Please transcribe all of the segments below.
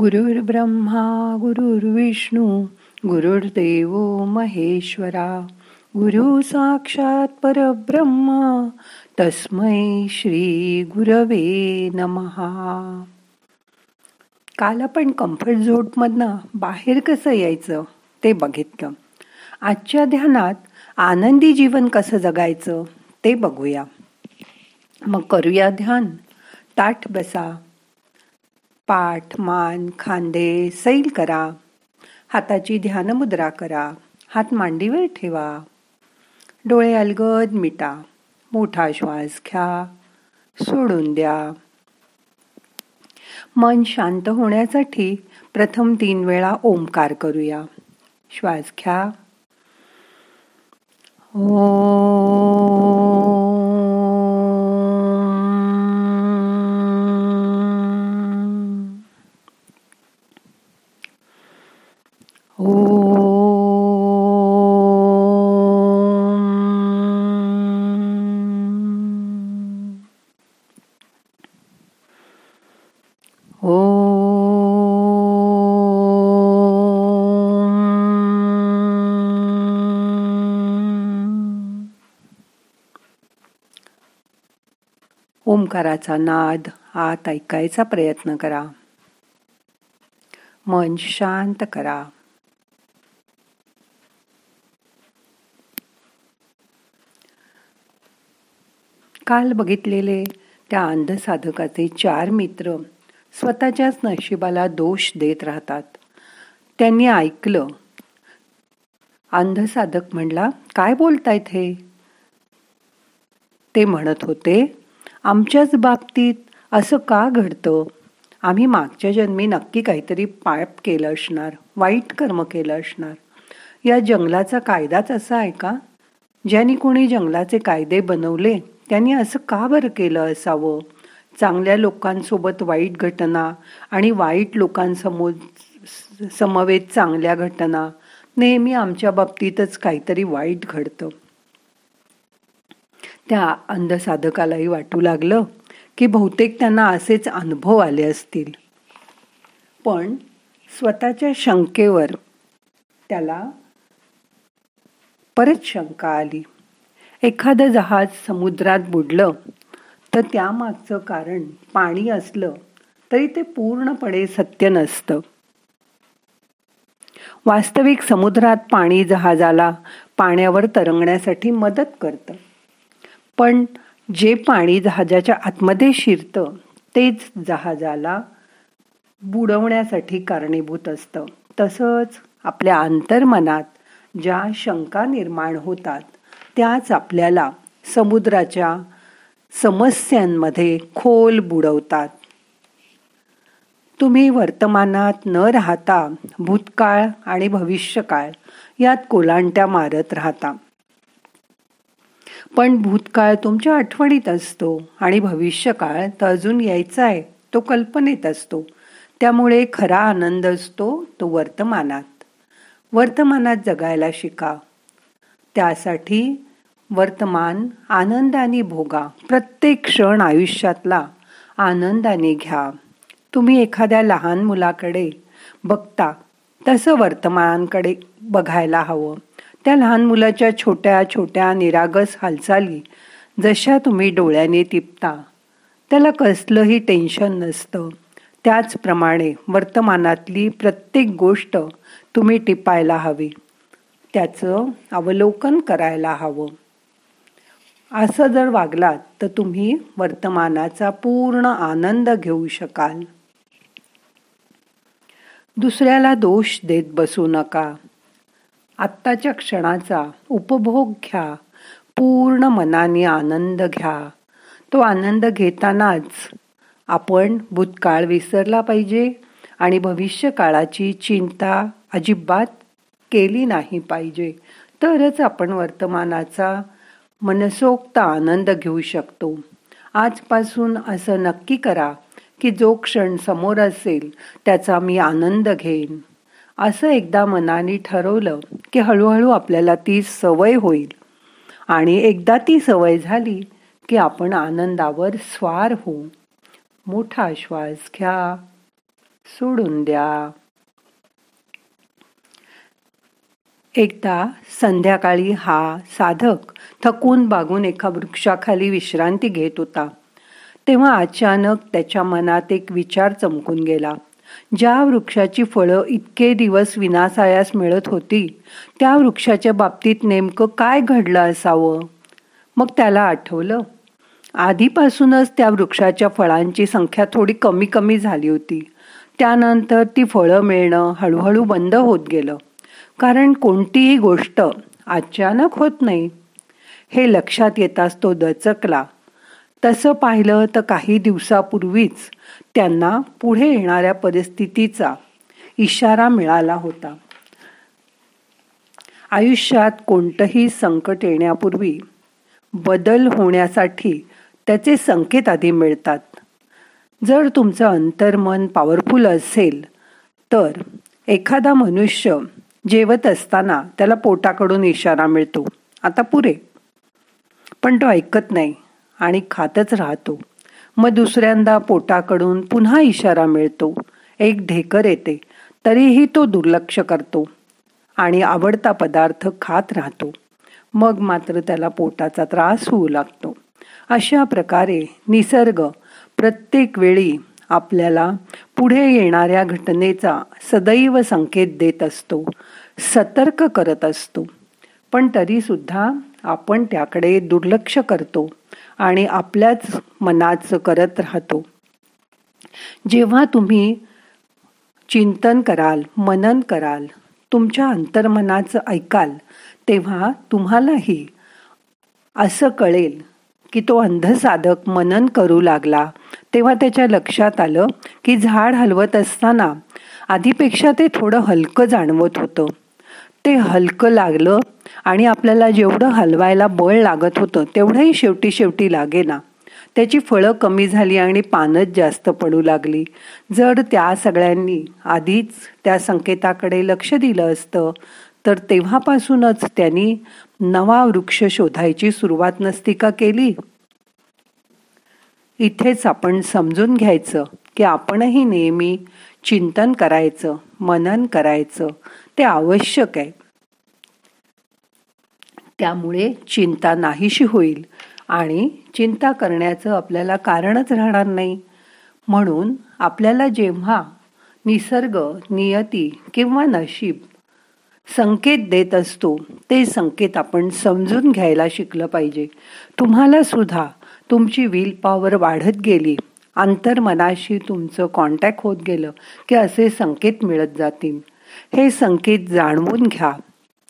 गुरुर् ब्रह्मा गुरुर्विष्णू गुरुर्देव महेश्वरा. गुरु साक्षात परब्रह्मा तस्मै श्री गुरवे नमहा. काल आपण कम्फर्ट झोनमधनं बाहेर कसं यायचं ते बघितलं. आजच्या ध्यानात आनंदी जीवन कसं जगायचं ते बघूया. मग करूया ध्यान. ताठ बसा. पाठ मान खांदे सैल करा. हाताची ध्यान मुद्रा करा. हात मांडीवर ठेवा. डोळे अलगद मिटा. मोठा श्वास घ्या. सोडून द्या. मन शांत होण्यासाठी प्रथम तीन वेळा ओंकार करूया. श्वास घ्या. ओ ओंकाराचा नाद आत ऐकायचा प्रयत्न करा. मन शांत करा. काल बघितलेले त्या अंधसाधकाचे चार मित्र स्वतःच्याच नशिबाला दोष देत राहतात. त्यांनी ऐकलं. अंधसाधक म्हणला काय बोलतायत हे? ते म्हणत होते आमच्याच बाबतीत असं का घडतं? आम्ही मागच्या जन्मी नक्की काहीतरी पाप केलं असणार वाईट कर्म केलं असणार. या जंगलाचा कायदाच असा आहे का? ज्यांनी कोणी जंगलाचे कायदे बनवले त्यांनी असं का बरं केलं असावं? चांगल्या लोकांसोबत वाईट घटना आणि वाईट लोकांसमोर समवेत चांगल्या घटना नेहमी आमच्या बाबतीतच काहीतरी वाईट घडतं. त्या अंधसाधकालाही वाटू लागलं की बहुतेक त्यांना असेच अनुभव आले असतील. पण स्वतःच्या शंकेवर त्याला परत शंका आली. एखादं जहाज समुद्रात बुडलं तर त्यामागचं कारण पाणी असलं तरी ते पूर्णपणे सत्य नसतं. वास्तविक समुद्रात पाणी जहाजाला पाण्यावर तरंगण्यासाठी मदत करतं. पण जे पाणी जहाजाच्या आतमध्ये शिरतं तेच जहाजाला बुडवण्यासाठी कारणीभूत असतं. तसंच आपल्या अंतर्मनात ज्या शंका निर्माण होतात त्याच आपल्याला समुद्राच्या समस्यांमध्ये खोल बुडवतात. तुम्ही वर्तमानात न राहता भूतकाळ आणि भविष्यकाळ यात कोलांट्या मारत राहता. पण भूतकाळ तुमच्या आठवणीत असतो आणि भविष्यकाळ तर अजून यायचा आहे तो कल्पनेत असतो. त्यामुळे खरा आनंद असतो तो वर्तमानात. वर्तमानात जगायला शिका. त्यासाठी वर्तमान आनंदाने भोगा. प्रत्येक क्षण आयुष्यातला आनंदाने घ्या. तुम्ही एखाद्या लहान मुलाकडे बघता तसं वर्तमानकडे बघायला हवं. त्या लहान मुलाच्या छोट्या छोट्या निरागस हालचाली जशा तुम्ही डोळ्याने टिपता त्याला कसलंही टेन्शन नसतं. त्याचप्रमाणे वर्तमानातली प्रत्येक गोष्ट तुम्ही टिपायला हवी. त्याचं अवलोकन करायला हवं. असं जर वागलात तर तुम्ही वर्तमानाचा पूर्ण आनंद घेऊ शकाल. दुसऱ्याला दोष देत बसू नका. आत्ताच्या क्षणाचा उपभोग घ्या. पूर्ण मनाने आनंद घ्या. तो आनंद घेतानाच आपण भूतकाळ विसरला पाहिजे आणि भविष्य काळाची चिंता अजिबात केली नाही पाहिजे. तरच आपण वर्तमानाचा मनसोक्त आनंद घेऊ शकतो. आजपासून असं नक्की करा की जो क्षण समोर असेल त्याचा मी आनंद घेईन. असं एकदा मनाने ठरवलं की हळूहळू आपल्याला ती सवय होईल. आणि एकदा ती सवय झाली की आपण आनंदावर स्वार होऊ. मोठा श्वास घ्या. सोडून द्या. एकदा संध्याकाळी हा साधक थकून बागून एका वृक्षाखाली विश्रांती घेत होता. तेव्हा अचानक त्याच्या मनात एक विचार चमकून गेला. ज्या वृक्षाची फळं इतके दिवस विनासायास मिळत होती त्या वृक्षाच्या बाबतीत नेमकं काय घडलं असावं? मग त्याला आठवलं. आधीपासूनच त्या वृक्षाच्या फळांची संख्या थोडी कमी कमी झाली होती. त्यानंतर ती फळं मिळणं हळूहळू बंद होत गेलं. कारण कोणतीही गोष्ट अचानक होत नाही. हे लक्षात येताच तो दचकला. तसं पाहिलं तर काही दिवसापूर्वीच त्यांना पुढे येणाऱ्या परिस्थितीचा इशारा मिळाला होता. आयुष्यात कोणतंही संकट येण्यापूर्वी बदल होण्यासाठी त्याचे संकेत आधी मिळतात. जर तुमचं अंतर्मन पॉवरफुल असेल तर एखादा मनुष्य जेवत असताना त्याला पोटाकडून इशारा मिळतो. आता पुरे. पण तो ऐकत नाही आणि खातच राहतो. मग दुसऱ्यांदा पोटाकडून पुन्हा इशारा मिळतो. एक ढेकर येते. तरीही तो दुर्लक्ष करतो. आणि आवडता पदार्थ खात राहतो. मग मात्र त्याला पोटाचा त्रास होऊ लागतो. अशा प्रकारे निसर्ग प्रत्येक वेळी आपल्याला पुढे येणाऱ्या घटनेचा सदैव संकेत देत असतो. सतर्क करत असतो. पण तरीसुद्धा आपण त्याकडे दुर्लक्ष करतो. आणि आपल्याच मनाचं करत राहतो. जेव्हा तुम्ही चिंतन कराल मनन कराल तुमच्या अंतर्मनाचं ऐकाल तेव्हा तुम्हालाही असं कळेल की तो अंधसाधक मनन करू लागला. तेव्हा त्याच्या लक्षात आलं की झाड हलवत असताना आधीपेक्षा ते थोडं हलकं जाणवत होतं. ते हलकं लागलं आणि आपल्याला जेवढं हलवायला बळ लागत होतं तेवढंही शेवटी शेवटी लागेना. त्याची फळं कमी झाली आणि पानच जास्त पडू लागली. जर त्या सगळ्यांनी आधीच त्या संकेताकडे लक्ष दिलं असतं तर तेव्हापासूनच त्यांनी नवा वृक्ष शोधायची सुरुवात नसती का केली? इथेच आपण समजून घ्यायचं की आपणही नेहमी चिंतन करायचं मनन करायचं ते आवश्यक आहे. त्यामुळे चिंता नाहीशी होईल आणि चिंता करण्याचं आपल्याला कारणच राहणार नाही. म्हणून आपल्याला जेव्हा निसर्ग नियती किंवा नशीब संकेत देत असतो ते संकेत आपण समजून घ्यायला शिकलं पाहिजे. तुम्हाला सुद्धा तुमची विल पॉवर वाढत गेली. अंतर्मनाशी तुमचं कॉन्टॅक्ट होत गेलं की असे संकेत मिळत जातील. हे संकेत जाणवून घ्या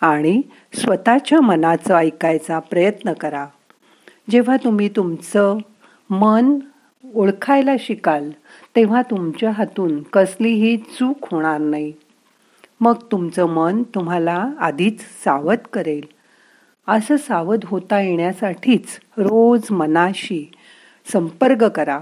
आणि स्वतःच्या मनाचं ऐकायचा प्रयत्न करा. जेव्हा तुम्ही तुमचं मन ओळखायला शिकाल तेव्हा तुमच्या हातून कसलीही चूक होणार नाही. मग तुमचं मन तुम्हाला आधीच सावध करेल. असं सावध होता येण्यासाठीच रोज मनाशी संपर्क करा.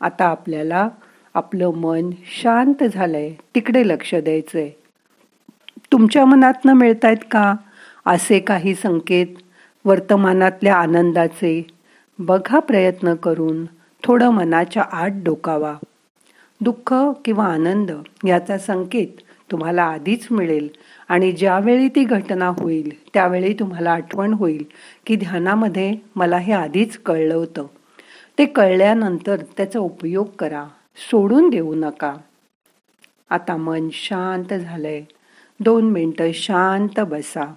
आता आपल्याला आपलं मन शांत झालंय तिकडे लक्ष द्यायचंय. तुमच्या मनातनं आहेत का? असे काही संकेत वर्तमानातल्या आनंदाचे. बघा प्रयत्न करून थोडं मनाच्या आत डोकावा. दुःख किंवा आनंद याचा संकेत तुम्हाला आधीच मिळेल आणि ज्यावेळी ती घटना होईल त्यावेळी तुम्हाला आठवण होईल की ध्यानामध्ये मला हे आधीच कळलं होतं. ते कळल्यानंतर त्याचा उपयोग करा. सोडून देऊ नका. आता मन शांत झालंय. दोन मिनटं शांत बसा.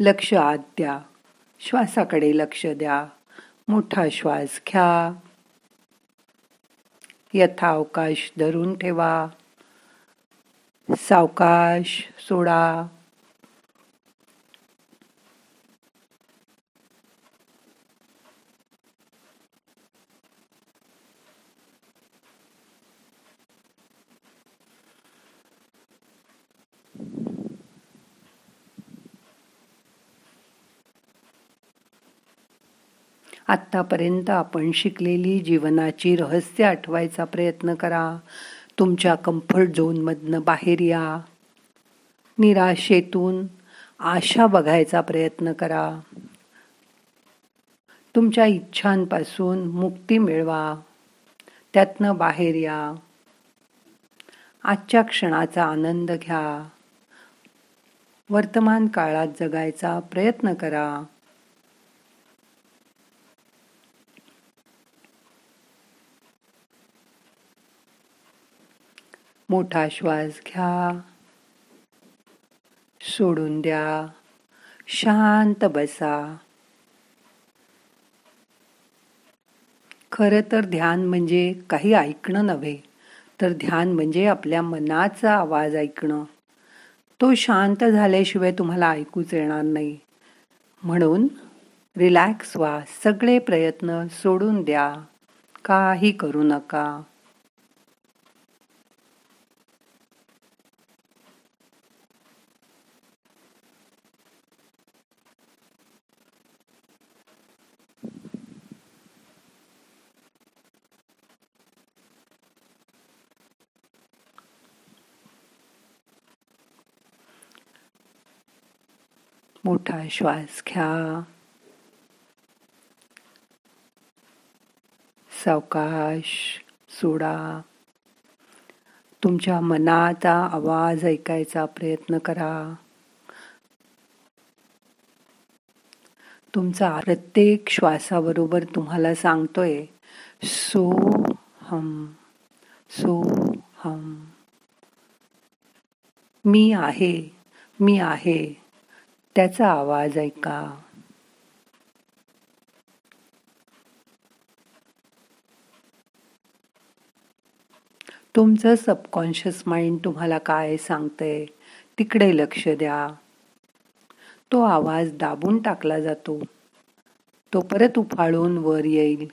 लक्ष आत द्या. श्वासाकडे लक्ष द्या. मोठा श्वास घ्या. यथावकाश धरून ठेवा. सावकाश सोडा. आत्तापर्यंत आपण शिकलेली जीवनाची रहस्य आठवायचा प्रयत्न करा. तुमच्या कम्फर्ट झोनमधनं बाहेर या. निराशेतून आशा बघायचा प्रयत्न करा. तुमच्या इच्छांपासून मुक्ती मिळवा. त्यातनं बाहेर या. आजच्या क्षणाचा आनंद घ्या. वर्तमान काळात जगायचा प्रयत्न करा. मोठा श्वास घ्या. सोडून द्या. शांत बसा. खरं तर ध्यान म्हणजे काही ऐकणं नव्हे तर ध्यान म्हणजे आपल्या मनाचा आवाज ऐकणं. तो शांत झाल्याशिवाय तुम्हाला ऐकूच येणार नाही. म्हणून रिलॅक्स व्हा. सगळे प्रयत्न सोडून द्या. काही करू नका. मोठा श्वास घ्या. सावकाश सोडा. तुमच्या मनाचा आवाज ऐकायचा प्रयत्न करा. तुमचा प्रत्येक श्वासाबरोबर तुम्हाला सांगतोय सो हम सो हम. मी आहे मी आहे. त्याचा आवाज ऐका. तुमचं सबकॉन्शियस माइंड तुम्हाला काय सांगतंय? तिकडे लक्ष द्या. तो आवाज दाबून टाकला जातो. तो परत उफाळून वर येईल.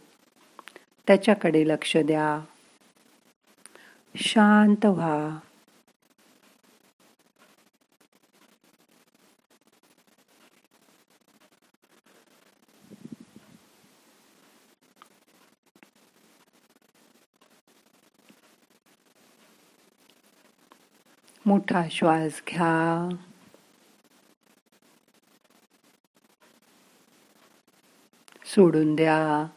त्याच्याकडे लक्ष द्या. शांत व्हा. मोठा श्वास घ्या. सोडून द्या.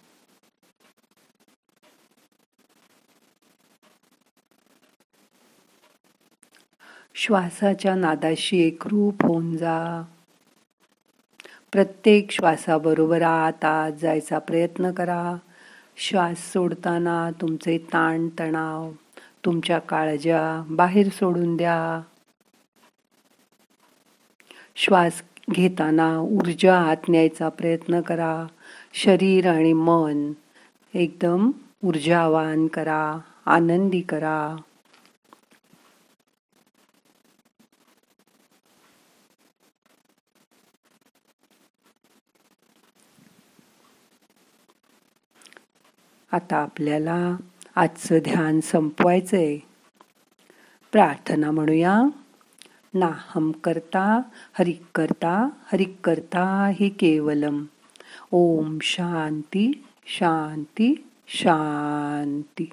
श्वासाच्या नादाशी एकरूप होऊन जा. प्रत्येक श्वासाबरोबर आत आत जायचा प्रयत्न करा. श्वास सोडताना तुमचे ताण तणाव तुमच्या काळज्या बाहेर सोडून द्या. श्वास घेताना ऊर्जा आत न्यायचा प्रयत्न करा. शरीर आणि मन एकदम ऊर्जावान करा आनंदी करा. आता आपल्याला आजचं ध्यान संपवायचंय. प्रार्थना म्हणूया. नाहम करता हरिक करता हरिक करता हे केवलम. ओम शांती शांती शांती.